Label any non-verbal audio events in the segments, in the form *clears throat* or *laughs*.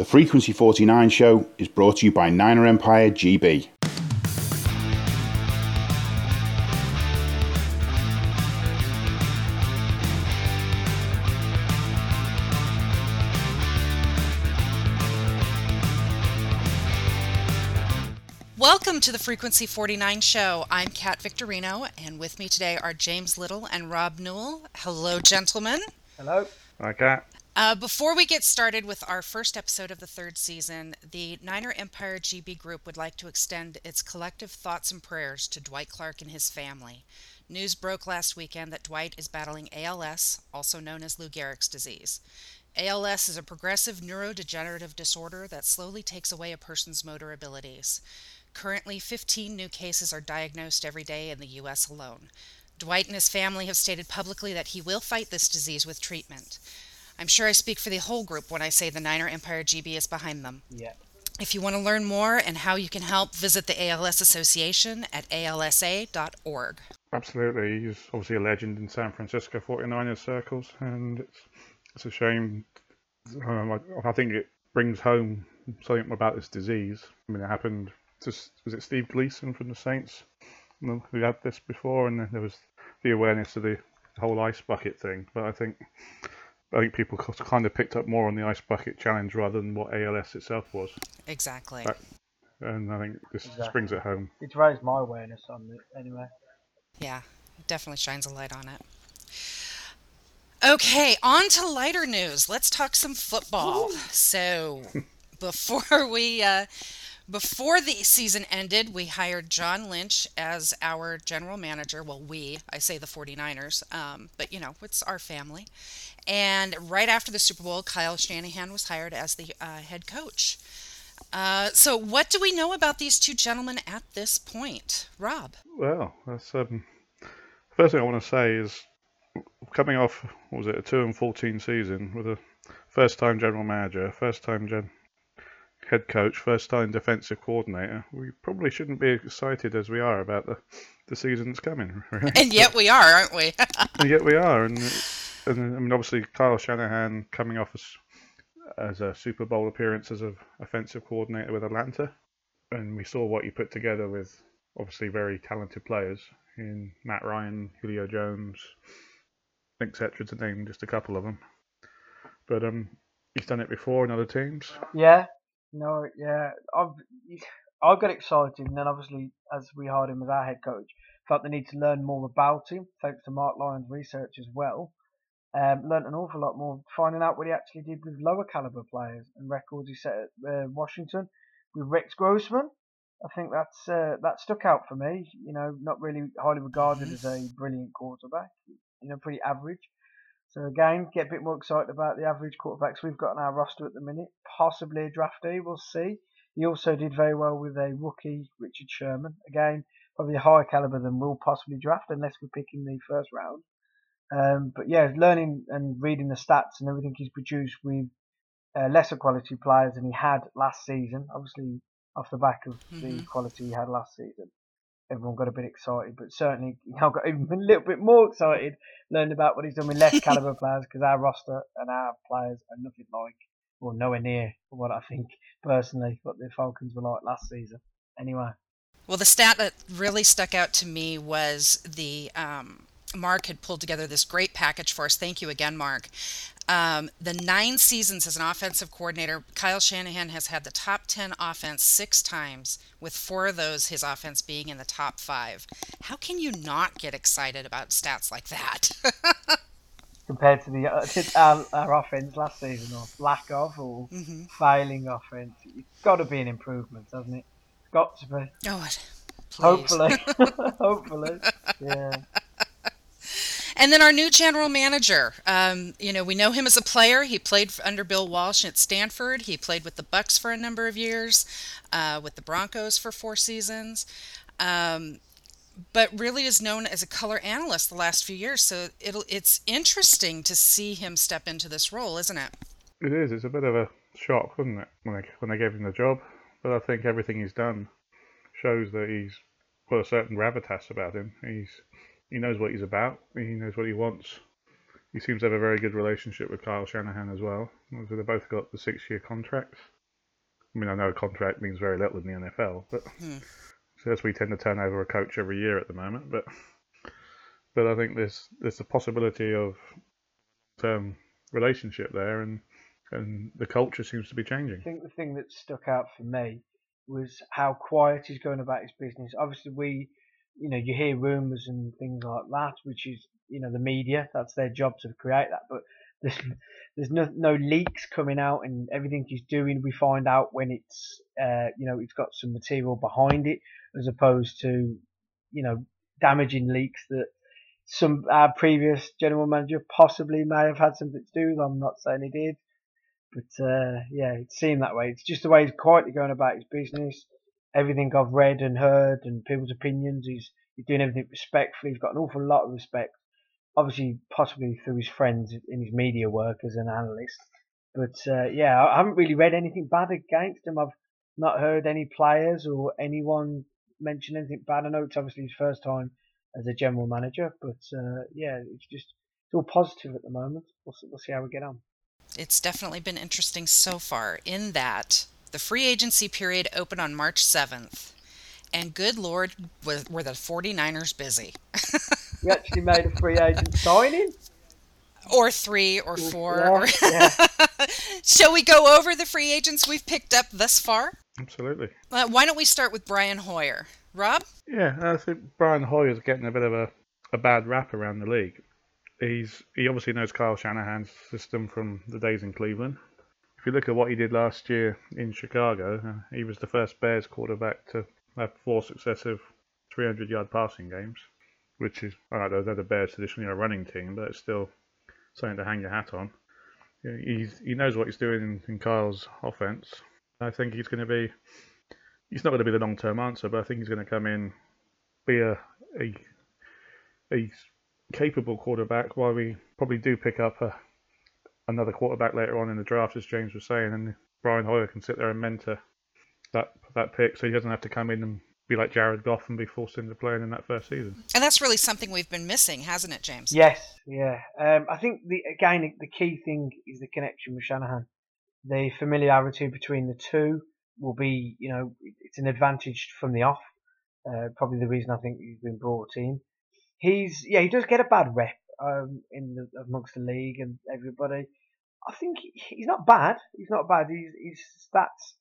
The Frequency 49 show is brought to you by Niner Empire GB. Welcome to the Frequency 49 show. I'm Kat Victorino, and with me today are James Little and Rob Newall. Hello, gentlemen. Hello. Hi, Kat. Uh, before we get started with our first episode of the third season, the Niner Empire GB Group would like to extend its collective thoughts and prayers to Dwight Clark and his family. News broke last weekend that Dwight is battling ALS, also known as Lou Gehrig's disease. ALS is a progressive neurodegenerative disorder that slowly takes away a person's motor abilities. Currently, 15 new cases are diagnosed every day in the U.S. alone. Dwight and his family have stated publicly that he will fight this disease with treatment. I'm sure I speak for the whole group when I say the Niner Empire GB is behind them. Yeah. If you want to learn more and how you can help, visit the ALS Association at alsa.org. Absolutely. He's obviously a legend in San Francisco 49ers circles, and it's, it's a shame. Um, I, I think it brings home something about this disease. I mean, it happened to, was it Steve Gleason from the Saints who had this before, and there was the awareness of the whole ice bucket thing. But I think I think people kind of picked up more on the ice bucket challenge rather than what ALS itself was. Exactly. But, and I think this Exactly. brings it home. It's raised my awareness on it anyway. Yeah, it definitely shines a light on it. Okay, on to lighter news. Let's talk some football. So, *laughs* before we uh, before the season ended, we hired John Lynch as our general manager. Well, we, I say the 49ers, um, but you know, it's our family. And right after the Super Bowl, Kyle Shanahan was hired as the uh, head coach. Uh, so, what do we know about these two gentlemen at this point? Rob? Well, that's um, first thing I want to say is coming off what was it a two and fourteen season with a first time general manager, first time gen- head coach, first time defensive coordinator. We probably shouldn't be excited as we are about the the season's coming. *laughs* Really. And yet we are, aren't we? *laughs* and yet we are, and and I mean obviously Kyle Shanahan coming off as as a Super Bowl appearance as an offensive coordinator with Atlanta, and we saw what he put together with obviously very talented players in Matt Ryan, Julio Jones, etc. To name just a couple of them. But um, he's done it before in other teams. Yeah. No. Yeah. I've I got excited, and then obviously as we hired him as our head coach, felt the need to learn more about him. Thanks to Mark Lyon's research as well. Um, learned an awful lot more, finding out what he actually did with lower caliber players and records he set at uh, Washington with Rex Grossman. I think that's uh, that stuck out for me. You know, not really highly regarded as a brilliant quarterback. You know, pretty average. So again, get a bit more excited about the average quarterbacks we've got on our roster at the minute. Possibly a draftee, we'll see. He also did very well with a rookie, Richard Sherman. Again, probably a higher caliber than we'll possibly draft unless we're picking the first round. Um, but yeah, learning and reading the stats and everything he's produced with uh, lesser quality players than he had last season. Obviously, off the back of the Mhm. quality he had last season, everyone got a bit excited. But certainly, *laughs* I got even a little bit more excited learning about what he's done with less *laughs* caliber players because our roster and our players are nothing like, or nowhere near what I think personally what the Falcons were like last season. Anyway, Well, the stat that really stuck out to me was the um, Mark had pulled together this great package for us. Thank you again, Mark. Um, the nine seasons as an offensive coordinator, Kyle Shanahan has had the top 10 offense six times, with four of those his offense being in the top five. How can you not get excited about stats like that? *laughs* compared to the uh, our, our offense last season, or lack of, or hmm failing offense, it's got to be an improvement, hasn't it? It's got to be. Oh, please. Hopefully, *laughs* *laughs* hopefully, yeah. And then our new general manager. Um, you know, we know him as a player. He played under Bill Walsh at Stanford. He played with the Bucs for a number of years, uh, with the Broncos for four seasons, um, but really is known as a color analyst the last few years. So it's interesting to see him step into this role, isn't it? It is. It's a bit of a shock, wasn't it, when they when they gave him the job? But I think everything he's done shows that he's got a certain gravitas about him. He's he knows what he's about. He knows what he wants he seems to have a very good relationship with Kyle Shanahan as well. So they both got the six-year contracts. I mean, I know a contract means very little in the NFL, but Hmm. so as we tend to turn over a coach every year at the moment. But but I think there's there's a possibility of term relationship there, and and the culture seems to be changing. I think the thing that stuck out for me was how quiet he's going about his business. Obviously, we, you know, you hear rumours and things like that, which is, you know, the media. That's their job to create that. But there's there's no no leaks coming out, and everything he's doing, we find out when it's, uh, you know, it's got some material behind it, as opposed to, you know, damaging leaks that some our previous general manager possibly may have had something to do with. I'm not saying he did. But uh, yeah, it seemed that way. It's just the way he's quietly going about his business. Everything I've read and heard and people's opinions, he's, he's doing everything respectfully. He's got an awful lot of respect. Obviously, possibly through his friends in his media work as an analyst. But uh, yeah, I haven't really read anything bad against him. I've not heard any players or anyone mention anything bad. I know it's obviously his first time as a general manager, but uh, yeah, it's just it's all positive at the moment. We'll, we'll see how we get on. It's definitely been interesting so far in that the free agency period opened on March 7th. And good lord, wa- were the 49ers busy. *laughs* We actually made a free agent signing. or three or four. Yeah, or- yeah. *laughs* Shall we go over the free agents we've picked up thus far? Absolutely. Uh, why don't we start with Brian Hoyer? Rob? Yeah, I think Brian Hoyer's getting a bit of a, a bad rap around the league. He's he obviously knows Kyle Shanahan's system from the days in Cleveland. If you look at what he did last year in Chicago, uh, he was the first Bears quarterback to have four successive 300-yard passing games, which is I know they're the Bears traditionally a running team, but it's still something to hang your hat on. He's he knows what he's doing in, in Kyle's offense. I think he's going to be he's not going to be the long term answer, but I think he's going to come in, be a, a a capable quarterback. While we probably do pick up a, another quarterback later on in the draft, as James was saying, and Brian Hoyer can sit there and mentor that that pick, so he doesn't have to come in and be like Jared Goff and be forced into playing in that first season. And that's really something we've been missing, hasn't it, James? Yes, yeah. Um, I think the again the key thing is the connection with Shanahan. The familiarity between the two will be, you know, it's an advantage from the off. Uh, probably the reason I think he's been brought in. He's yeah, he does get a bad rep um, in the, amongst the league and everybody. I think he's not bad. He's not bad. He's, his stats,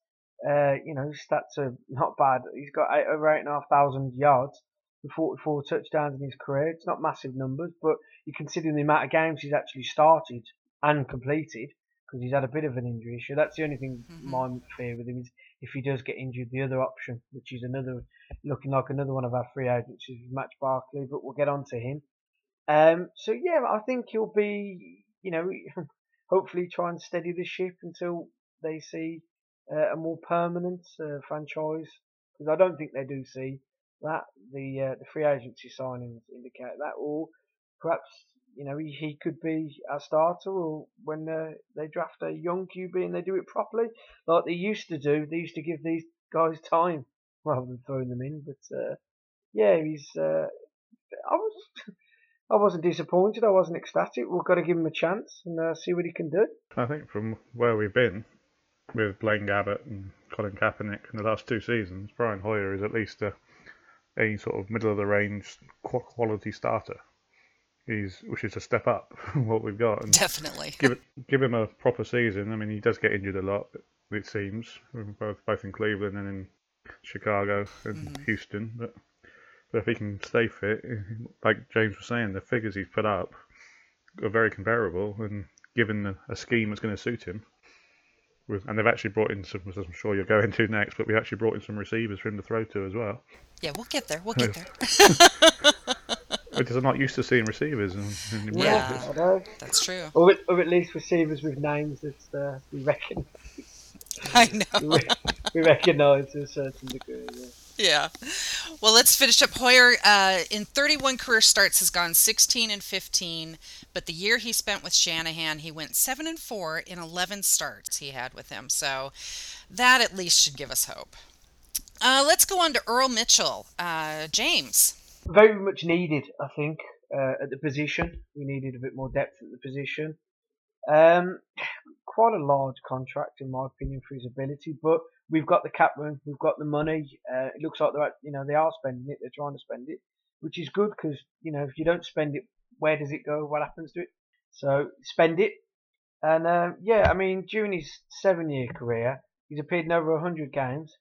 uh, you know, his stats are not bad. He's got eight, over eight and a half thousand yards with 44 touchdowns in his career. It's not massive numbers, but you consider the amount of games he's actually started and completed because he's had a bit of an injury issue. That's the only thing Mhm. my fear with him is if he does get injured, the other option, which is another looking like another one of our free agents, is Matt Barkley, but we'll get on to him. Um, so yeah, I think he'll be, you know, *laughs* hopefully try and steady the ship until they see uh, a more permanent uh, franchise. Because I don't think they do see that. The uh, the free agency signings indicate that, or perhaps you know he, he could be a starter, or when uh, they draft a young QB and they do it properly, like they used to do. They used to give these guys time *laughs* rather than throwing them in. But uh, yeah, he's. I was. I wasn't disappointed. I wasn't ecstatic. We've got to give him a chance and uh, see what he can do. I think from where we've been with Blaine Gabbert and Colin Kaepernick in the last two seasons, Brian Hoyer is at least a, a sort of middle of the range quality starter. He's which is a step up *laughs* from what we've got. And Definitely. give it, give him a proper season. I mean, he does get injured a lot. It seems both both in Cleveland and in Chicago and Mhm. Houston. But but if he can stay fit, like James was saying, the figures he's put up are very comparable. And given a, a scheme that's going to suit him, with, and they've actually brought in some, as I'm sure you'll go *laughs* into next, but we actually brought in some receivers for him to throw to as well. Yeah, we'll get there. We'll *laughs* get there. Because I'm not used to seeing receivers in, in Yeah. Wales. That's true. Or, at- or at least receivers with names that uh, we reckon *laughs* I know. we, we recognise to a certain degree. Yeah. Yeah. Well, let's finish up. Hoyer, uh, in 31 career starts, has gone 16 and 15. But the year he spent with Shanahan, he went 7 and 4 in 11 starts he had with him. So that at least should give us hope. Uh, let's go on to Earl Mitchell. Uh, James. Very much needed, I think. uh, at the position. We needed a bit more depth at the position. Um, quite a large contract in my opinion for his ability, but we've got the cap room, we've got the money. Uh, it looks like they're you know they are spending it, they're trying to spend it, which is good because you know if you don't spend it, where does it go? What happens to it? So spend it, and uh, yeah, I mean during his seven-year career, he's appeared in over 100 games,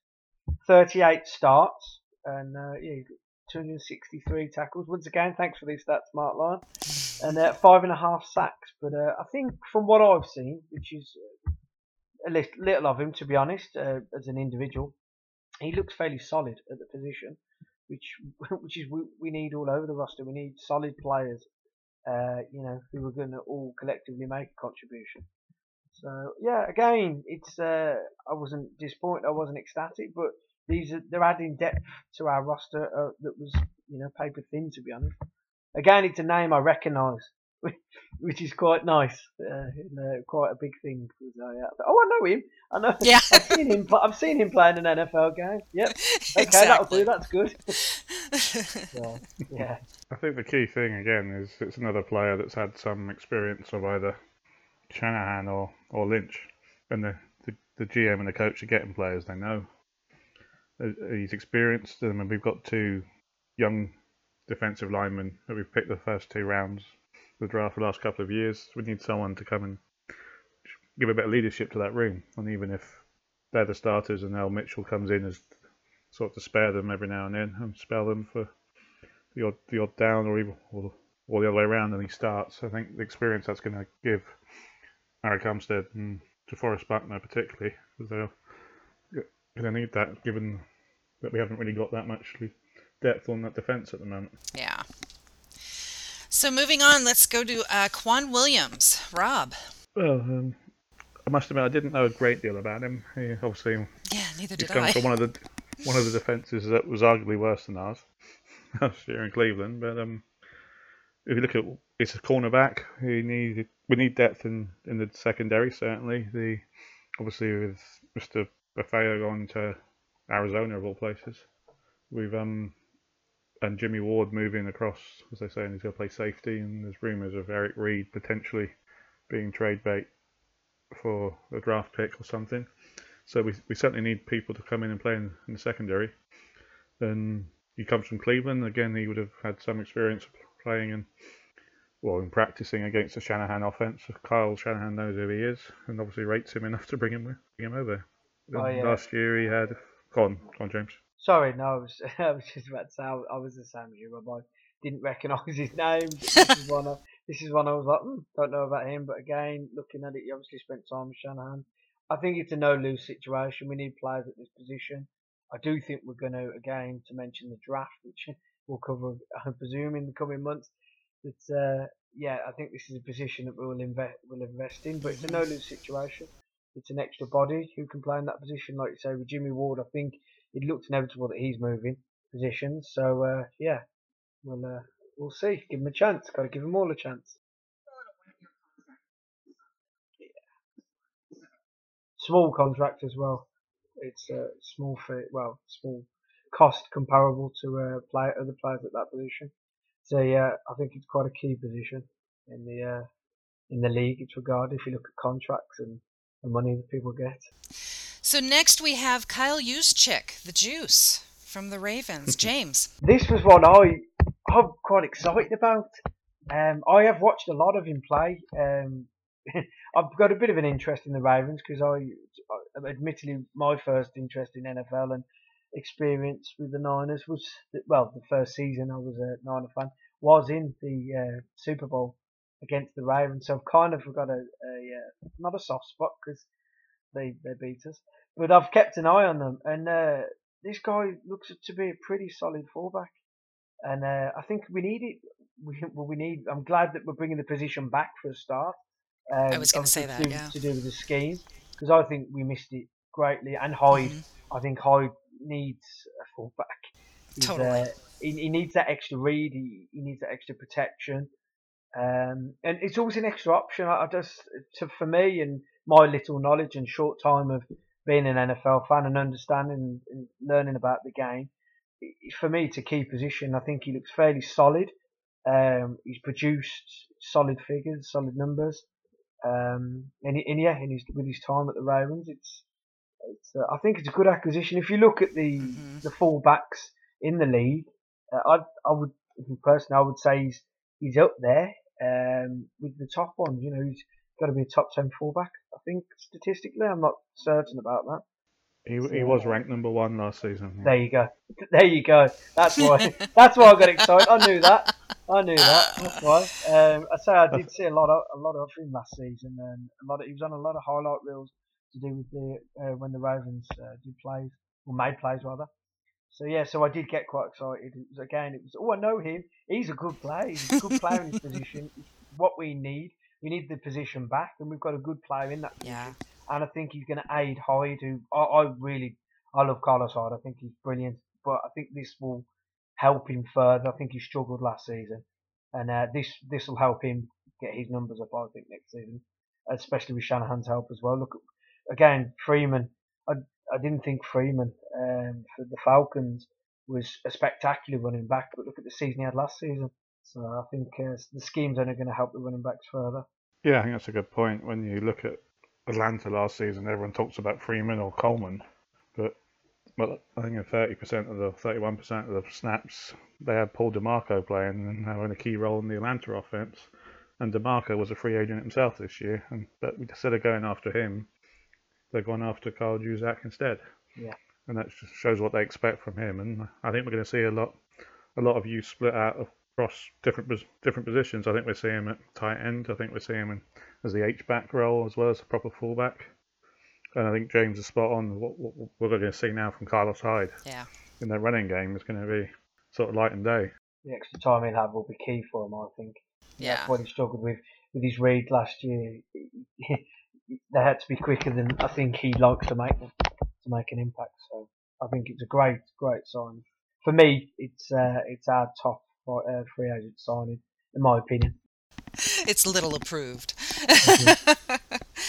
38 starts, and uh, yeah, 263 tackles. Once again, thanks for these stats, Mark Lyon. And uh, five and a half sacks. But uh, I think from what I've seen, which is a little of him, to be honest, uh, as an individual, he looks fairly solid at the position, which *laughs* which is we, we need all over the roster. We need solid players, uh, you know, who are going to all collectively make a contribution. So yeah, again, it's uh, I wasn't disappointed, I wasn't ecstatic, but these are they're adding depth to our roster uh, that was you know paper thin to be honest. Again, it's a name I recognise, *laughs* which is quite nice, uh, uh, quite a big thing. Uh, oh, I know him. I know. Yeah. I've seen him. I've seen him playing an NFL game. Yep. Okay, exactly. that'll do. That's good. *laughs* so, yeah. I think the key thing again is it's another player that's had some experience of either Shanahan or, or Lynch, and the, the, the GM and the coach are getting players they know. Uh, he's experienced, and we've got two young defensive linemen that we've picked the first two rounds of the draft the last couple of years. We need someone to come and give a bit of leadership to that room, and even if they're the starters and Earl Mitchell comes in as sort of to spare them every now and then and spell them for the odd, the odd down or even or, or the other way around and he starts. I think the experience that's going to give Arik Armstead and DeForest Buckner particularly because they're going to need that given that we haven't really got that much depth on that defence at the moment. Yeah. So moving on, let's go to uh, K'Waun Williams. Rob. Well, um, I must admit I didn't know a great deal about him. He obviously yeah, neither he's did come I. from one of the one of the *laughs* defences that was arguably worse than ours *laughs* last year in Cleveland. But um, if you look at it's a cornerback, he need we need depth in, in the secondary certainly. The obviously with Mr. Bethea going to Arizona of all places, we've um and Jimmy Ward moving across, as they say, and he's going to play safety. And there's rumours of Eric Reid potentially being trade bait for a draft pick or something. So we, we certainly need people to come in and play in, in the secondary. Then he comes from Cleveland. Again, he would have had some experience playing and well, in practicing against the Shanahan offense. Kyle Shanahan knows who he is and obviously rates him enough to bring him, bring him over. Oh, yeah. Last year he had. Go on, go on, James. Sorry, no, I was, *laughs* I was just about to say I, I was the same as you, but I didn't recognise his name. *laughs* This is one I, this is one I was like, hmm, don't know about him. But again, looking at it, he obviously spent time with Shanahan. I think it's a no-lose situation. We need players at this position. I do think we're going to, again, to mention the draft, which *laughs* we'll cover, I presume, in the coming months. That uh, yeah, I think this is a position that we will invest, will invest in. But it's a no-lose situation. It's an extra body who can play in that position, like you say with Jimmy Ward. I think it looks inevitable that he's moving positions. So uh, yeah, we'll uh, we'll see. Give him a chance. Got to give him all a chance. Small contract as well. It's a small fee, well, small cost comparable to uh, play, other players at that position. So yeah, I think it's quite a key position in the uh, in the league. It's regarded if you look at contracts and the money that people get. So next we have Kyle Juszczyk, the Juice from the Ravens. *laughs* James. This was one I I'm quite excited about. Um, I have watched a lot of him play. Um, *laughs* I've got a bit of an interest in the Ravens because I, admittedly, my first interest in NFL and experience with the Niners was well, the first season I was a Niner fan was in the uh, Super Bowl against the Ravens. So I've kind of got a, a uh, not a soft spot because they they beat us, but I've kept an eye on them, and uh, this guy looks to be a pretty solid fullback, and uh, I think we need it. *laughs* We, well, we need. I'm glad that we're bringing the position back for a start. Um, I was going to say that, to, yeah. To do with the scheme, because I think we missed it greatly, and Hyde. Mm-hmm. I think Hyde needs a fullback. He's, Totally. Uh, he, he needs that extra read. He, he needs that extra protection. Um, and it's always an extra option. I, I just, to, for me and my little knowledge and short time of being an NFL fan and understanding and learning about the game, for me, it's a key position. I think he looks fairly solid. Um, he's produced solid figures, solid numbers. Um, and, and yeah, and his, with his time at the Ravens, it's, it's uh, I think it's a good acquisition. If you look at the Mhm. the fullbacks in the league, uh, I I would personally I would say he's he's up there um, with the top ones. You know, he's got to be a top ten fullback. I think statistically, I'm not certain about that. He, he was ranked number one last season. There you go. *laughs* There you go. That's why. *laughs* that's why I got excited. I knew that. I knew that. That's why. Um, I say I did see a lot of a lot of him last season, and a lot. Of, he was on a lot of highlight reels to do with the uh, when the Ravens uh, did plays or made plays rather. So yeah, so I did get quite excited. It was again, it was oh I know him. He's a good player. He's a good player in his position. *laughs* What we need. We need the position back, and we've got a good player in that position Yeah. and I think he's going to aid Hyde, who I, I really I love Carlos Hyde. I think he's brilliant, but I think this will help him further. I think he struggled last season, and uh, this this will help him get his numbers up. I think next season, especially with Shanahan's help as well. Look again, Freeman. I I didn't think Freeman um, for the Falcons was a spectacular running back, but look at the season he had last season. So I think uh, the scheme's only going to help the running backs further. Yeah, I think that's a good point. When you look at Atlanta last season, everyone talks about Freeman or Coleman, but well, I think 30% of the 31% of the snaps they had Paul DiMarco playing and having a key role in the Atlanta offense. And DiMarco was a free agent himself this year, and but instead of going after him, they've gone after Carl Juszczyk instead. Yeah. And that just shows what they expect from him. And I think we're going to see a lot, a lot of you split out across different different positions. I think we're seeing him at tight end. I think we're seeing him in, as the H back role as well as a proper fullback. And I think James is spot on. What, what what we're going to see now from Carlos Hyde Yeah. in that running game is going to be sort of light and day. The extra time he'll have will be key for him, I think. Yeah. That's what he struggled with with his read last year. *laughs* they had to be quicker than I think he likes to make them to make an impact. So I think it's a great, great sign. For me, it's uh, it's our top uh, free agent signing, in my opinion. It's little approved. *laughs*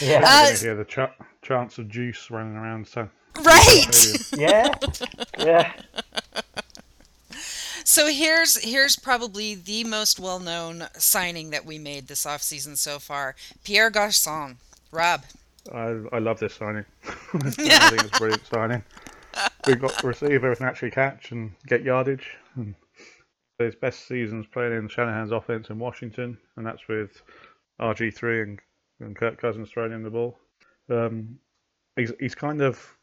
Yeah, Uh, You're going to hear the ch- chance of juice running around. So right. yeah, yeah. So here's here's probably the most well-known signing that we made this offseason so far. Pierre Garçon. Rob. I, I love this signing. *laughs* I think it's a *laughs* brilliant signing. We've got receiver who can actually catch and get yardage. And his best seasons playing in Shanahan's offense in Washington, and that's with RG3 and, and Kirk Cousins throwing him the ball. Um, he's, he's kind of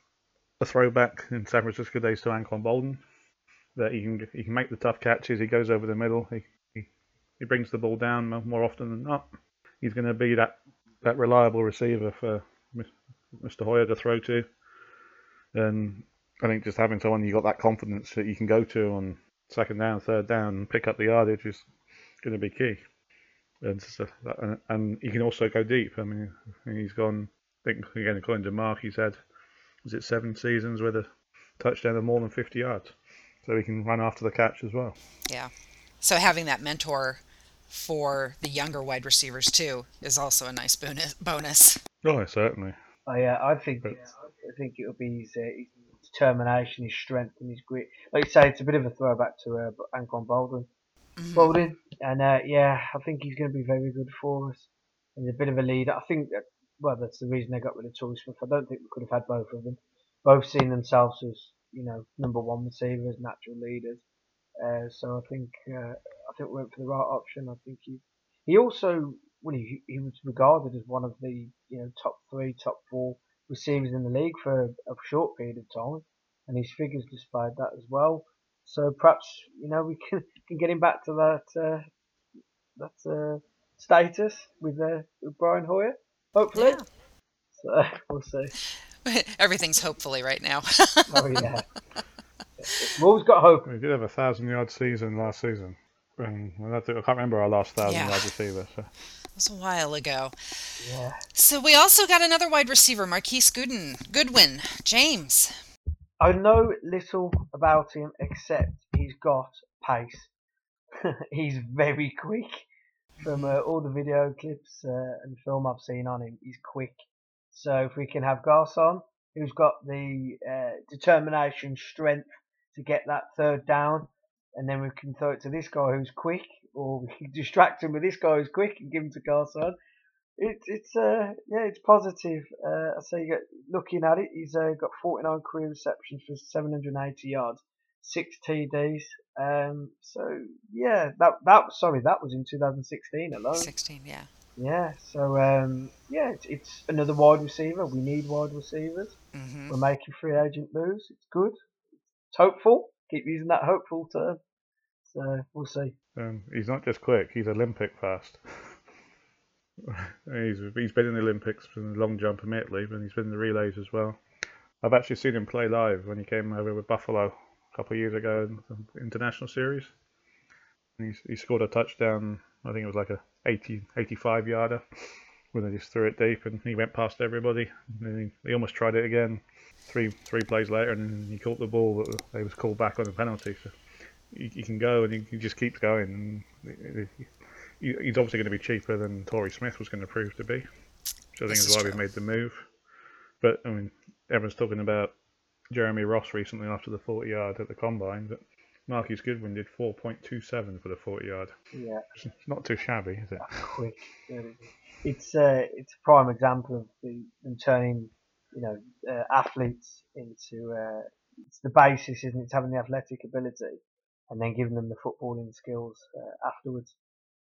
a throwback in San Francisco days to Anquan Boldin, that he can he can make the tough catches. He goes over the middle. He he, he brings the ball down more often than not. He's going to be that that reliable receiver for Mr. Hoyer to throw to. And I think just having someone you got that confidence that you can go to on second down, third down, and pick up the yardage is going to be key. And, so and, and he can also go deep. I mean, he's gone. I think again, according to Mark, he's had was it seven seasons with a touchdown of more than 50 yards, so he can run after the catch as well. Yeah. So having that mentor for the younger wide receivers too is also a nice bonus. bonus. Oh, certainly. I uh, I think But- I think it'll be his, uh, his determination, his strength, and his grit. Like you say, it's a bit of a throwback to uh, Anquan Boldin. Mhm. Boldin, and uh, yeah, I think he's going to be very good for us. He's a bit of a leader. I think that well, that's the reason they got rid of Torrey Smith. I don't think we could have had both of them. Both seeing themselves as you know number one receivers, natural leaders. Uh, so I think uh, I think we went for the right option. I think he he also well he he was regarded as one of the you know top three, top four receivers in the league for a, a short period of time, and his figures displayed that as well. So perhaps you know we *laughs* can can get him back to that uh, that uh, status with uh, with Brian Hoyer, hopefully. Yeah. So *laughs* we'll see. *laughs* Everything's hopefully right now. Oh yeah, we've always got hope. We did have a thousand yard season last season. And I don't think- I can't remember our last thousand Yeah. yard receiver. So. It was a while ago. Yeah, So we also got another wide receiver, Marquise Goodwin. Goodwin. James. I know little about him except he's got pace. *laughs* he's very quick. From uh, all the video clips uh, and film I've seen on him, he's quick. So if we can have Garçon, who's got the uh, determination, strength to get that third down, and then we can throw it to this guy who's quick, or we can *laughs* distract him with this guy who's quick and give him to Garçon. It's it's uh yeah it's positive. Uh, I say you get looking at it, he's uh, got 49 career receptions for 780 yards, six TDs. Um, so yeah, that that sorry that was in 2016 alone. 16, yeah. Yeah, so um, yeah, it's, it's another wide receiver. We need wide receivers. hmm We're making free agent moves. It's good. Hopeful. Keep using that hopeful term. So we'll see. Um, he's not just quick; he's Olympic fast. *laughs* he's he's been in the Olympics for the long jump, admittedly, but he's been in the relays as well. I've actually seen him play live when he came over with Buffalo a couple of years ago in the international series. And he, he scored a touchdown. I think it was like a 80, 85 yarder when they just threw it deep, and he went past everybody. And he, he almost tried it again three three plays later, and he caught the ball, but they was called back on a penalty. So he, he can go, and he, he just keeps going. And he- he- he's obviously going to be cheaper than Torrey Smith was going to prove to be, which I think is why true. we made the move. But I mean, everyone's talking about Jeremy Ross recently after the 40 yard at the combine, but Marquise Goodwin did 4.27 for the 40 yard. Yeah, It's not too shabby, is it? quick. It's uh, it's a prime example of the them turning you know uh, athletes into uh, it's the basis, isn't it? It's having the athletic ability and then giving them the footballing skills uh, afterwards,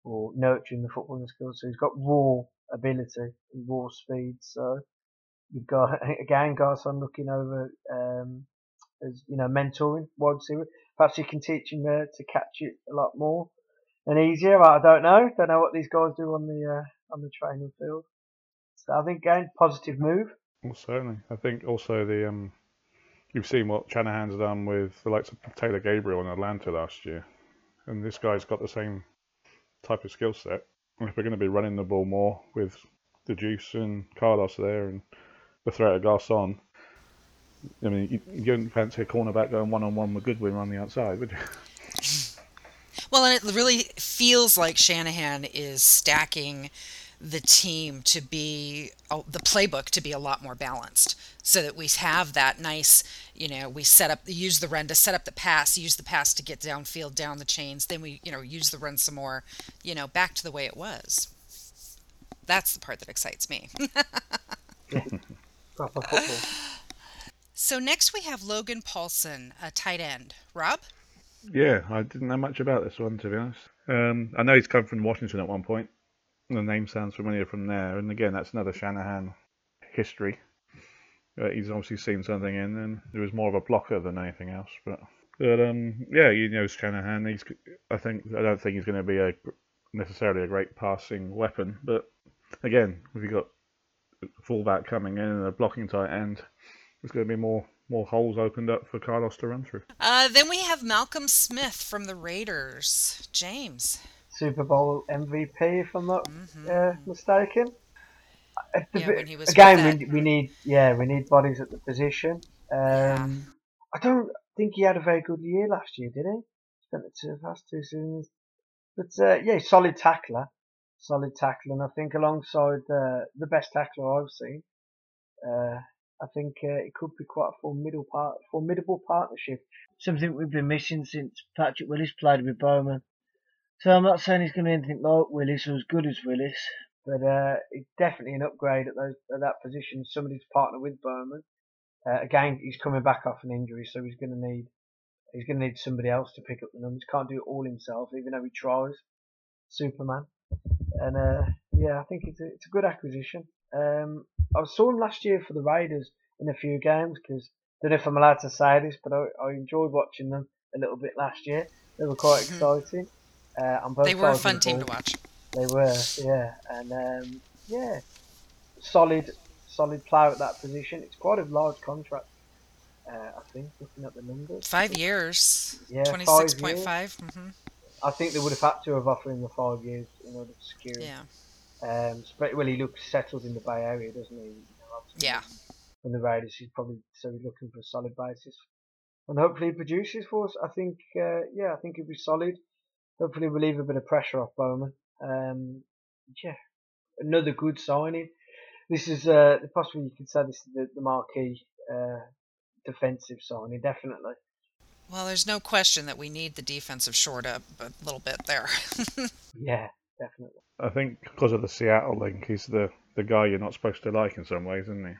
or nurturing the footballing skills. So he's got raw ability and raw speed. So you've got *laughs* again Garçon looking over um, as you know mentoring wide receiver. Perhaps you can teach him uh, to catch it a lot more and easier. I don't know. Don't know what these guys do on the uh, on the training field. So I think again positive move. Well, certainly. I think also the um, you've seen what Shanahan's done with the likes of Taylor Gabriel in Atlanta last year, and this guy's got the same type of skill set. If we're going to be running the ball more with the Juice and Carlos there and the threat of Garcon, I mean, you, you don't fancy a cornerback going one on one with Goodwin on the outside, would you? *laughs* Well, and it really feels like Shanahan is stacking the team to be the playbook to be a lot more balanced so that we have that nice you know we set up use the run to set up the pass use the pass to get downfield down the chains then we you know use the run some more you know back to the way it was that's the part that excites me *laughs* so next we have logan paulsen a tight end rob Yeah, I didn't know much about this one to be honest. Um, I know he's come from Washington at one point. The name sounds familiar from there, and again, that's another Shanahan history. Uh, he's obviously seen something in, and it was more of a blocker than anything else. But, but um, yeah, you know Shanahan. He's, I think, I don't think he's going to be a necessarily a great passing weapon, but again, if you got fullback coming in and a blocking tight end, there's going to be more more holes opened up for Carlos to run through. uh, then we have malcolm smith from the raiders james Super Bowl MVP, if I'm not Mhm. uh, mistaken. The Yeah, when he was again, we, we need yeah, we need bodies at the position. Um, I don't think he had a very good year last year, did he? Spent the two past two seasons, but uh, yeah, solid tackler, solid tackler, and I think alongside uh, the best tackler I've seen, uh, I think uh, it could be quite a formidable part, formidable partnership. Something we've been missing since Patrick Willis played with Bowman. So I'm not saying he's going to be anything like Willis or as good as Willis, but uh, it's definitely an upgrade at, those, at that position. Somebody to partner with Bowman. Uh, again, he's coming back off an injury, so he's going to need he's going to need somebody else to pick up the numbers. Can't do it all himself, even though he tries. Superman, and uh, yeah, I think it's a, it's a good acquisition. Um, I saw him last year for the Raiders in a few games because I don't know if I'm allowed to say this, but I, I enjoyed watching them a little bit last year. They were quite exciting. Uh, on both they were a fun team to watch They were, yeah, and um, yeah, solid, solid player at that position. It's quite a large contract, uh, I think, looking at the numbers. Five years. Yeah, five Twenty six point five. Mm-hmm. I think they would have had to have offered him the five years in order to secure him. Yeah. Um, well, he looks settled in the Bay Area, doesn't he? You know, Yeah. From the Raiders, he's probably so he's looking for a solid basis, and hopefully he produces for us. I think, uh, yeah, I think he'll be solid. Hopefully, relieve we'll leave a bit of pressure off Bowman. Um, yeah, another good signing. This is uh, possibly you could say this is the, the marquee uh, defensive signing, definitely. Well, there's no question that we need the defensive short up a little bit there. *laughs* Yeah, definitely. I think because of the Seattle link, he's the, the guy you're not supposed to like in some ways, isn't he?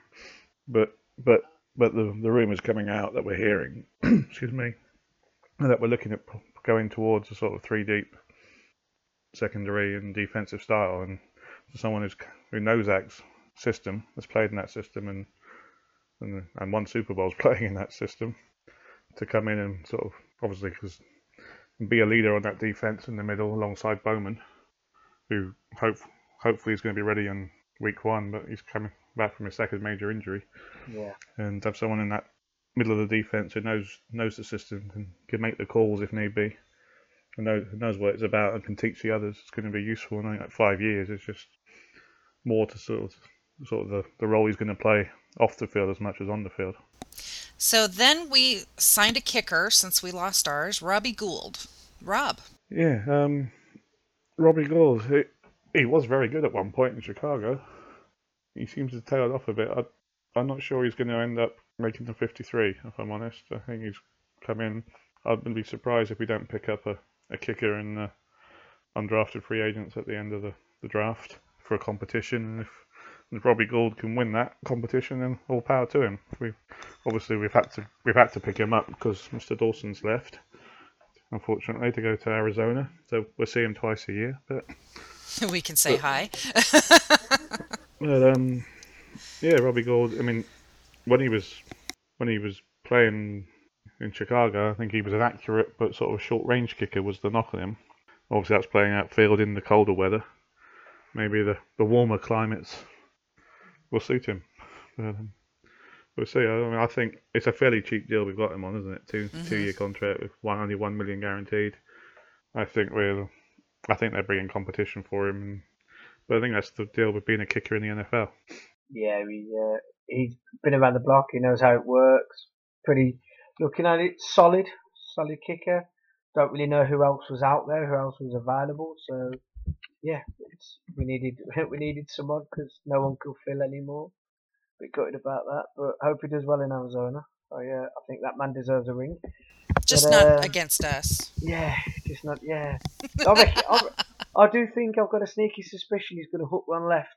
But but but the the rumours coming out that we're hearing, *clears throat* excuse me, that we're looking at p- going towards a sort of three deep secondary and defensive style, and for someone who's who knows that system, has played in that system, and and and won Super Bowls *laughs* playing in that system, to come in and sort of obviously because be a leader on that defense in the middle alongside Bowman, who hope hopefully is going to be ready in week one, but he's coming back from his second major injury, Yeah, and have someone in that middle of the defense who knows knows the system and can make the calls if need be, and knows, knows what it's about and can teach the others. It's going to be useful. And I think like five years is just more to sort of sort of the, the role he's going to play off the field as much as on the field. so then we signed a kicker since we lost ours, Robbie Gould. Rob. Yeah, um, Robbie Gould, he, he was very good at one point in Chicago. He seems to tail off a bit. I, I'm not sure he's going to end up making the 53, if I'm honest. I think he's come in. I'd be surprised if we don't pick up a, a kicker in the undrafted free agents at the end of the, the draft for a competition. And if, if Robbie Gould can win that competition, then all power to him. We obviously we've had to we've had to pick him up because Mr. Dawson's left unfortunately, to go to Arizona. So we'll see him twice a year. But, *laughs* we can say But- hi. *laughs* but um, yeah, Robbie Gould. I mean, when he was when he was playing in Chicago, I think he was an accurate but sort of short range kicker. Was the knock on him? Obviously, that's playing outfield in the colder weather. Maybe the, the warmer climates will suit him. But, um, we'll see. I mean, I think it's a fairly cheap deal we've got him on, isn't it? 2 Mhm. two year contract with one only one million guaranteed. I think we're, I think they're bringing competition for him. But I think that's the deal with being a kicker in the NFL. yeah. He uh, he's been around the block. He knows how it works. Pretty looking at it, solid, solid kicker. Don't really know who else was out there, who else was available. So yeah, it's, we needed *laughs* we needed someone because no one could fill anymore. Bit gutted about that, but hope he does well in Arizona. I uh, I think that man deserves a ring. Just But, not uh, against us. Yeah, just not. Yeah, I, reckon, I, I do think I've got a sneaky suspicion he's going to hook one left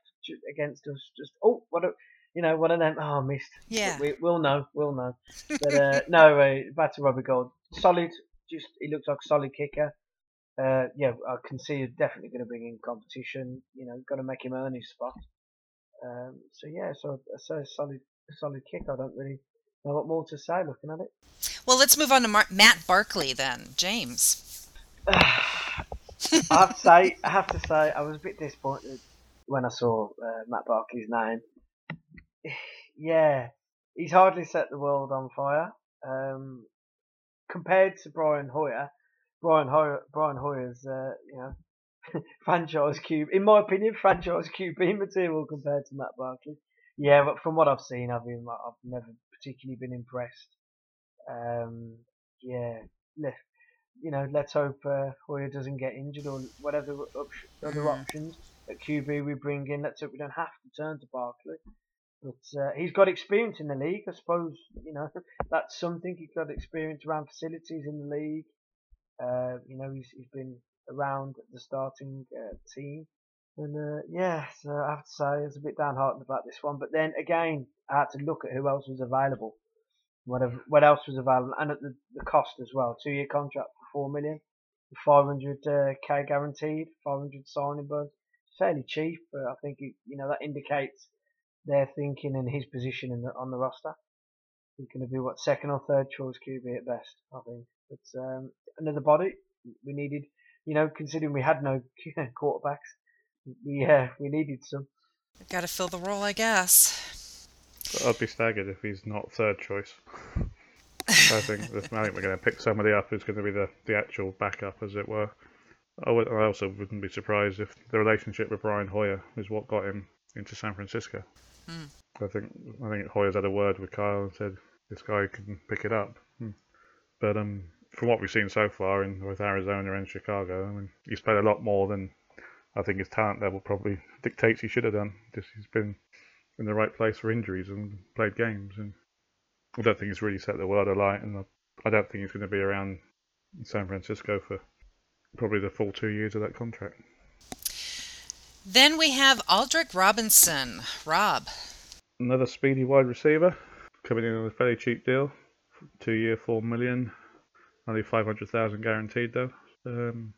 against us. Just oh, what a, you know, one of them. Oh, missed. Yeah. we, we'll know. We'll know. But uh, *laughs* no, uh, back to Robbie Gould. Solid. Just he looks like a solid kicker. Uh, yeah, I can see he's definitely going to bring in competition. You know, got to make him earn his spot. Um, so yeah, so so a solid, solid kick. I don't really know what more to say looking at it. Well, let's move on to Mar- Matt Barkley then. James. *sighs* I have to say, I have to say, I was a bit disappointed when I saw uh, Matt Barkley's name. *sighs* yeah, he's hardly set the world on fire. Um, compared to Brian Hoyer, Brian Hoyer, Brian Hoyer's, uh, you know, *laughs* franchise QB, in my opinion, franchise QB material compared to Matt Barkley. Yeah, but from what I've seen, I've been, I've never particularly been impressed. Um, yeah, le- you know, let's hope uh, Hoyer doesn't get injured or whatever other Mm. options at QB we bring in. Let's hope we don't have to turn to Barkley. But uh, he's got experience in the league. I suppose you know *laughs* that's something. He's got experience around facilities in the league. Uh, you know, he's, he's been around the starting uh, team. And uh, yeah, so I have to say I was a bit downhearted about this one. But then again, I had to look at who else was available. Whatever, what else was available, and at the, the cost as well. Two year contract for four million, 500 uh, k guaranteed, 500 signing bonus. Fairly cheap, but I think it, you know that indicates their thinking and his position in the, on the roster. He's going to be what second or third choice QB at best, I think. But um, another body we needed, you know, considering we had no *laughs* quarterbacks, we uh, we needed some. Got to fill the role, I guess. But I'd be staggered if he's not third choice. I think I think we're going to pick somebody up who's going to be the, the actual backup, as it were. I, would, I also wouldn't be surprised if the relationship with Brian Hoyer is what got him into San Francisco. Hmm. I think I think Hoyer's had a word with Kyle and said this guy can pick it up. Hmm. But um, from what we've seen so far in with Arizona and Chicago, I mean, he's played a lot more than I think his talent level probably dictates he should have done. Just he's been in the right place for injuries and played games, and I don't think he's really set the world alight. And I don't think he's going to be around San Francisco for probably the full two years of that contract. Then we have Aldrick Robinson. Rob. Another speedy wide receiver coming in on a fairly cheap deal, two year, four million, only five hundred thousand guaranteed though. Um,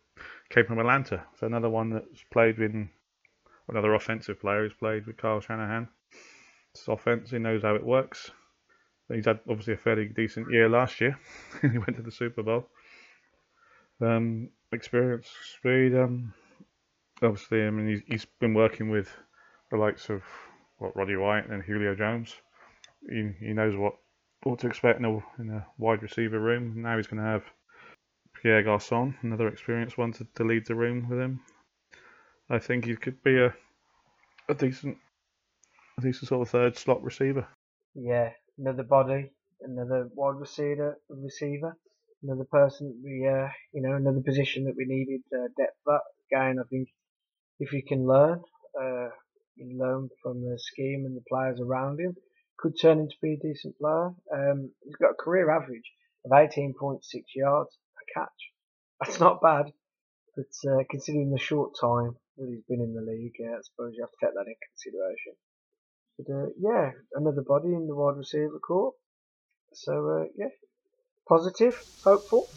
came from Atlanta, so another one that's played in another offensive player who's played with Kyle Shanahan. It's offense, he knows how it works. He's had obviously a fairly decent year last year. *laughs* he went to the Super Bowl. Um, experience, speed. Um, obviously, I mean, he's, he's been working with the likes of what Roddy White and Julio Jones. He, he knows what what to expect in a, in a wide receiver room. Now he's going to have Pierre Garçon, another experienced one to, to lead the room with him. I think he could be a a decent a decent sort of third slot receiver. Yeah, another body, another wide receiver, receiver, another person we, uh, you know, another position that we needed uh, depth at. Again, I think if he can learn, uh, learn from the scheme and the players around him, could turn into be a decent player. Um, he's got a career average of 18.6 yards a catch. *laughs* That's not bad, but uh, considering the short time that he's been in the league, I suppose you have to take that in consideration. But uh, yeah, another body in the wide receiver corps. So uh, yeah, positive, hopeful.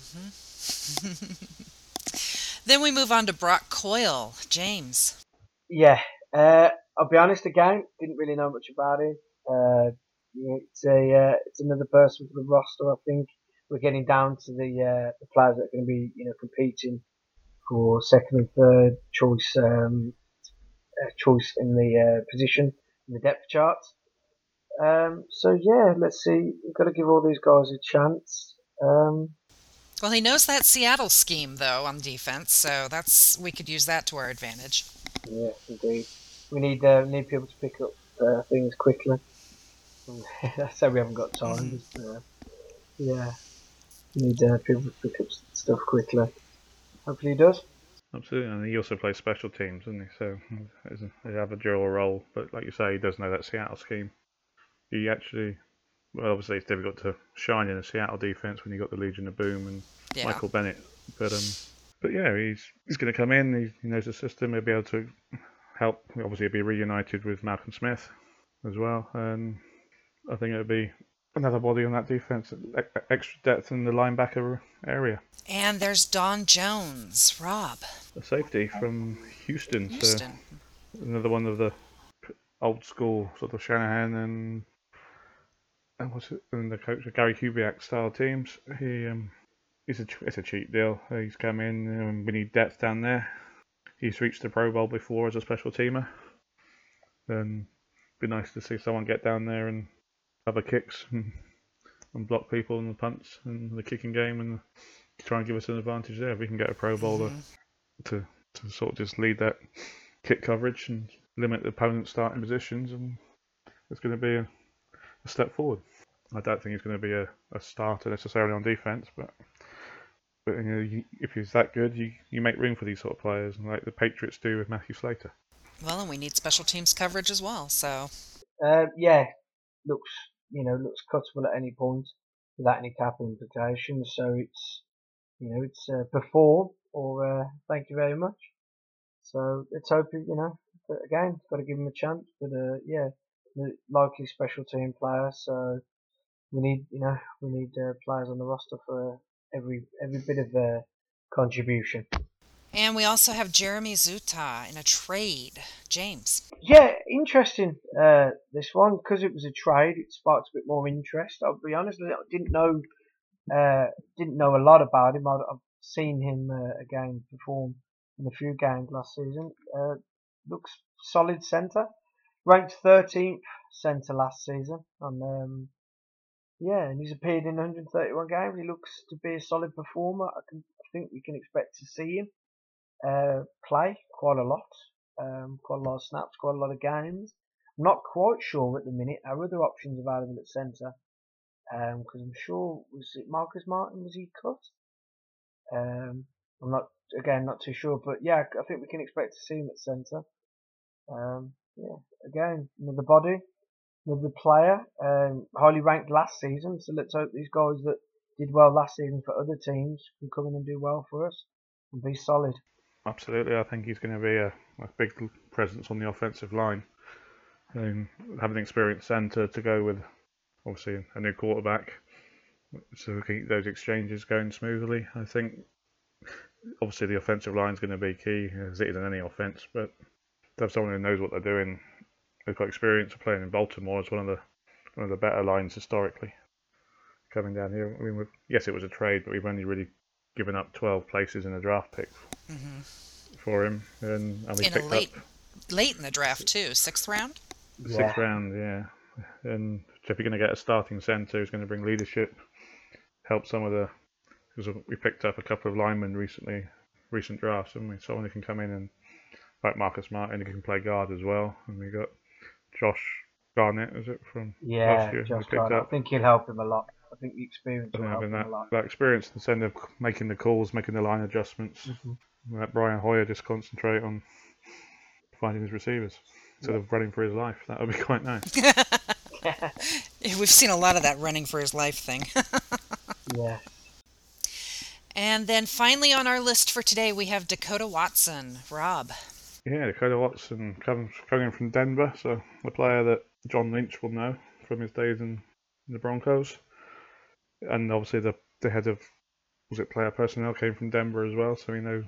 *laughs* then we move on to Brock Coyle, James. Yeah, uh, I'll be honest again, didn't really know much about him. Uh, it's a uh, it's another person for the roster. I think we're getting down to the uh, the players that are going to be you know competing for second and third choice um, choice in the position in the depth chart. Um, so yeah, let's see. We've got to give all these guys a chance. Um, well, he knows that Seattle scheme though on defense, so that's we could use that to our advantage. Yeah, indeed. We need uh, need people to pick up uh, things quickly. *laughs* so we haven't got time. Mm-hmm. Uh, yeah, we need uh, people to pick up stuff quickly. Hopefully, he does. Absolutely, and he also plays special teams, doesn't he? So he have a dual role. But like you say, he does know that Seattle scheme. He actually, well, obviously it's difficult to shine in a Seattle defense when you have got the Legion of Boom and yeah. Michael Bennett. But um, but yeah, he's he's going to come in. He, he knows the system. He'll be able to help. Obviously, he'll be reunited with Malcolm Smith as well, and I think it'll be another body on that defense, extra depth in the linebacker area. And there's Don Jones, Rob. A safety from Houston. Houston. So another one of the old school sort of Shanahan and and what's it and the coach Gary Kubiak style teams. He um he's a it's a cheap deal. He's come in and we need depth down there. He's reached the Pro Bowl before as a special teamer. And be nice to see someone get down there and have a kicks and, and block people in the punts and the kicking game and try and give us an advantage there. If We can get a Pro Bowler to to sort of just lead that kick coverage and limit the opponent's starting positions, and it's going to be a, a step forward. I don't think he's going to be a, a starter necessarily on defense, but but you know, you, if he's that good, you, you make room for these sort of players, like the Patriots do with Matthew Slater. Well, and we need special teams coverage as well. So, uh, yeah, looks you know looks cuttable at any point without any cap implications. So it's you know, it's uh, perform or uh, thank you very much. So let's hope you know. But again, got to give him a chance. But uh, yeah, likely special team player. So we need you know we need uh, players on the roster for every every bit of uh, contribution. And we also have Jeremy Zuttah in a trade. James. Yeah, interesting. Uh, this one because it was a trade, it sparked a bit more interest. I'll be honest, I didn't know uh, didn't know a lot about him. I've, I've seen him uh, again perform in a few games last season. Uh, looks solid centre. Ranked 13th centre last season. And um, yeah, and he's appeared in 131 games. He looks to be a solid performer. I, can, I think we can expect to see him uh, play quite a lot. Um, quite a lot of snaps, quite a lot of games. I'm not quite sure at the minute. Our other options available at centre because um, I'm sure was it Marcus Martin was he cut? Um, I'm not again not too sure, but yeah, I think we can expect to see him at centre. Um, yeah, again another body, another player, um, highly ranked last season. So let's hope these guys that did well last season for other teams can come in and do well for us and be solid. Absolutely, I think he's going to be a, a big presence on the offensive line. And having an experienced centre to go with, obviously, a new quarterback, so we keep those exchanges going smoothly. I think, obviously, the offensive line is going to be key, as it is in any offence, but to have someone who knows what they're doing, they've got experience of playing in Baltimore as one of the one of the better lines historically. Coming down here, I mean, yes, it was a trade, but we've only really given up 12 places in a draft pick hmm for him, and, and we In a picked late, up late in the draft too, sixth round. sixth Yeah. round, yeah. And so if you're going to get a starting centre who's going to bring leadership, help some of the, because we picked up a couple of linemen recently, recent drafts, and we someone who can come in and like Marcus Martin, who can play guard as well, and we got Josh Garnett, is it from Yeah, last year? Josh we picked Gardner. I think he'll help him a lot. I think the experience I will help having him that, a lot. that experience instead of making the calls, making the line adjustments, Mhm. let Brian Hoyer just concentrate on finding his receivers instead of running for his life. That would be *laughs* quite nice. *laughs* We've seen a lot of that running for his life thing. *laughs* Yeah. and then finally on our list for today, we have Dekoda Watson. Rob. Yeah, Dekoda Watson comes coming from Denver, so the player that John Lynch will know from his days in the Broncos, and obviously the the head of was it player personnel came from Denver as well, so he know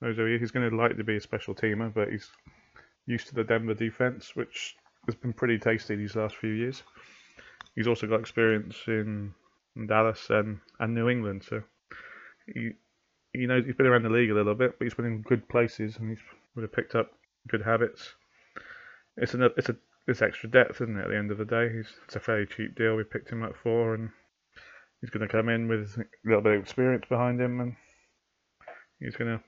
knows who he is. He's going to like to be a special teamer, but he's used to the Denver defense, which has been pretty tasty these last few years. He's also got experience in, in Dallas and, and New England, so he he knows he's been around the league a little bit, but he's been in good places and he's would have picked up good habits. It's an it's a it's extra depth, isn't it? At the end of the day, he's it's a fairly cheap deal. We picked him up for, and he's going to come in with a little bit of experience behind him, and he's going to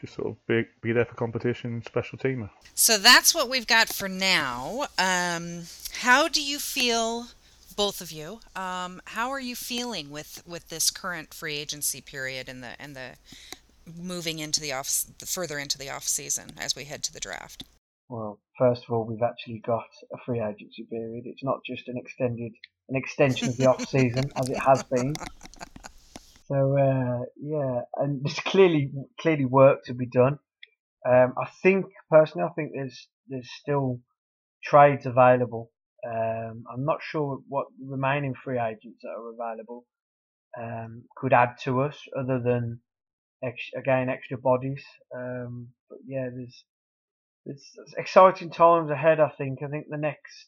just sort of be be there for competition, special teamer. So that's what we've got for now. Um, how do you feel, both of you? Um, how are you feeling with, with this current free agency period and the and the moving into the off further into the off season as we head to the draft? Well, first of all, we've actually got a free agency period. It's not just an extended an extension of the off season as it has been. *laughs* So uh, yeah, and there's clearly clearly work to be done. Um, I think personally, I think there's there's still trades available. Um, I'm not sure what remaining free agents that are available um, could add to us, other than ex- again extra bodies. Um, but yeah, there's it's exciting times ahead. I think. I think the next,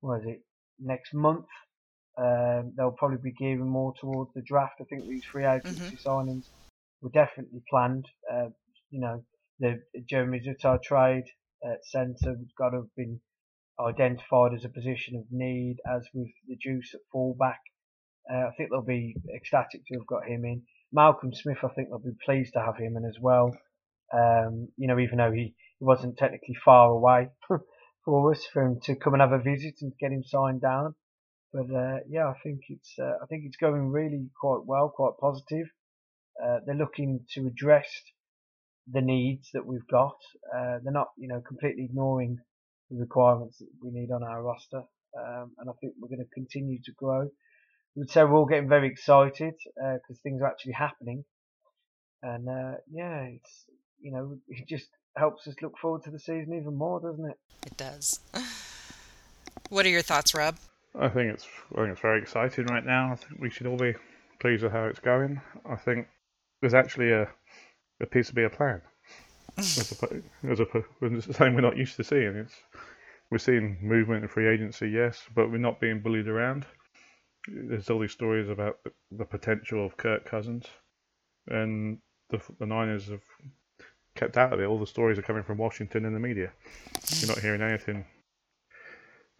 what is it? Next month, um, they'll probably be gearing more towards the draft. I think these free agency signings were definitely planned. Uh, you know, the Jeremy Zuttah trade at centre has got to have been identified as a position of need, as with the Juice at fullback. Uh, I think they'll be ecstatic to have got him in. Malcolm Smith, I think they'll be pleased to have him in as well. Um, you know, even though he, he wasn't technically far away *laughs* for us for him to come and have a visit and get him signed down. But uh, yeah, I think it's uh, I think it's going really quite well, quite positive. Uh, they're looking to address the needs that we've got. Uh, they're not, you know, completely ignoring the requirements that we need on our roster. Um, and I think we're going to continue to grow. I would say we're all getting very excited because things are actually happening. And uh, yeah, it's you know *laughs* it just helps us look forward to the season even more, doesn't it? It does. *sighs* What are your thoughts, Rob? I think it's I think it's very exciting right now. I think we should all be pleased with how it's going. I think there's actually a a piece to be a plan. *laughs* as a, as a, it's something we're not used to seeing. It's we're seeing movement in free agency, yes, but we're not being bullied around. There's all these stories about the, the potential of Kirk Cousins, and the, the Niners have kept out of it. All the stories are coming from Washington and the media. You're not hearing anything.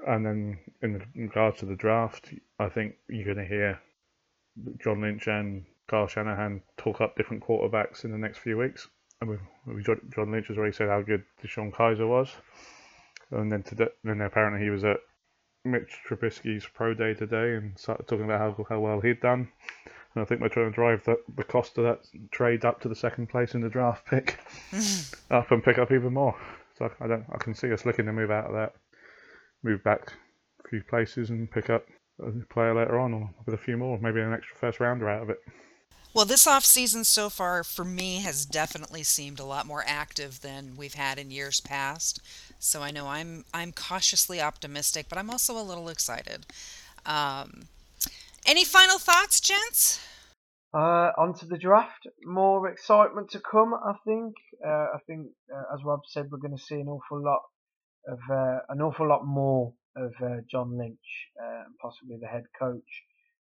And then in regards to the draft, I think you're going to hear John Lynch and Kyle Shanahan talk up different quarterbacks in the next few weeks. And we, we, John Lynch has already said how good DeShone Kizer was. And then today, then apparently he was at Mitch Trubisky's pro day today and started talking about how, how well he'd done. And I think they're trying to drive the, the cost of that trade up to the second place in the draft pick *laughs* up and pick up even more. So I, I don't I can see us looking to move out of that, move back a few places and pick up a player later on, or with a few more, maybe an extra first rounder out of it. Well, this off season so far for me has definitely seemed a lot more active than we've had in years past. So I know I'm I'm cautiously optimistic, but I'm also a little excited. Um, any final thoughts, gents? Uh, onto the draft. More excitement to come, I think. Uh, I think, uh, as Rob said, we're going to see an awful lot of uh, an awful lot more of uh, John Lynch uh, and possibly the head coach.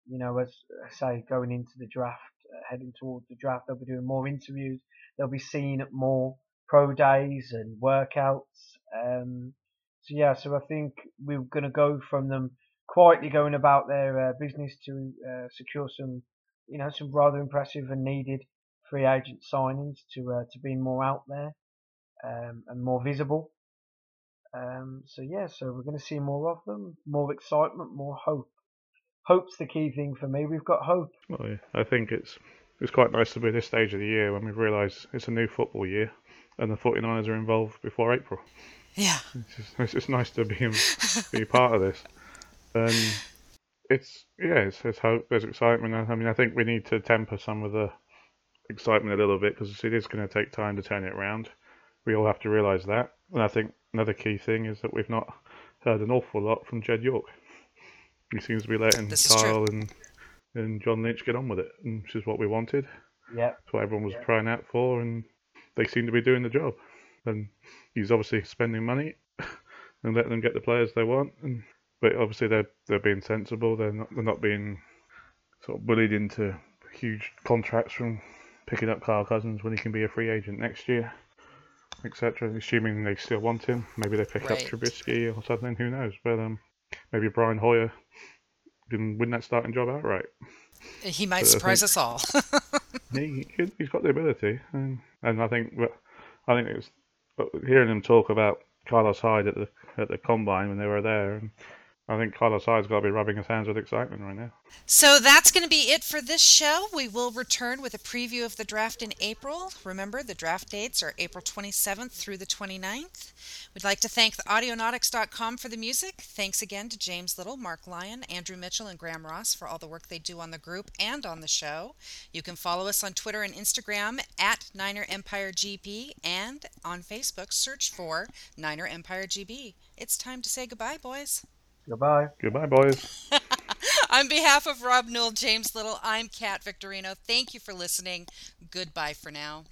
You know, as I say, going into the draft, heading towards the draft, they'll be doing more interviews. They'll be seen at more pro days and workouts. Um, so yeah, so I think we're going to go from them quietly going about their uh, business to uh, secure some, you know, some rather impressive and needed free agent signings to uh, to being more out there um, and more visible. Um, so yeah, so we're going to see more of them, more excitement, more hope. Hope's the key thing for me. We've got hope. Well, yeah, I think it's it's quite nice to be at this stage of the year when we've realised it's a new football year and the 49ers are involved before April. Yeah. It's just, it's just nice to be um, be part of this. And it's yeah, it's, there's hope, there's excitement. I mean, I think we need to temper some of the excitement a little bit because it is going to take time to turn it around. We all have to realise that. And I think another key thing is that we've not heard an awful lot from Jed York. He seems to be letting Kyle and and John Lynch get on with it, which is what we wanted. Yeah. That's what everyone was crying out for, and they seem to be doing the job. And he's obviously spending money *laughs* and letting them get the players they want. And but obviously they're they're being sensible. They're not they're not being sort of bullied into huge contracts from picking up Kyle Cousins when he can be a free agent next year, etc. Assuming they still want him, maybe they pick right. up Trubisky or something. Who knows? But um, maybe Brian Hoyer can win that starting job outright. He might surprise us all. *laughs* he he's got the ability, and, and I think I think it's hearing him talk about Carlos Hyde at the at the combine when they were there, and I think Carlos Hyde's got to be rubbing his hands with excitement right now. So that's going to be it for this show. We will return with a preview of the draft in April. Remember, the draft dates are April 27th through the 29th. We'd like to thank Audionautix.com for the music. Thanks again to James Little, Mark Lyon, Andrew Mitchell, and Graham Ross for all the work they do on the group and on the show. You can follow us on Twitter and Instagram at Niner Empire GB and on Facebook, search for Niner Empire GB. It's time to say goodbye, boys. Goodbye. Goodbye, boys. *laughs* On behalf of Rob Newall, James Little, I'm Kat Victorino. Thank you for listening. Goodbye for now.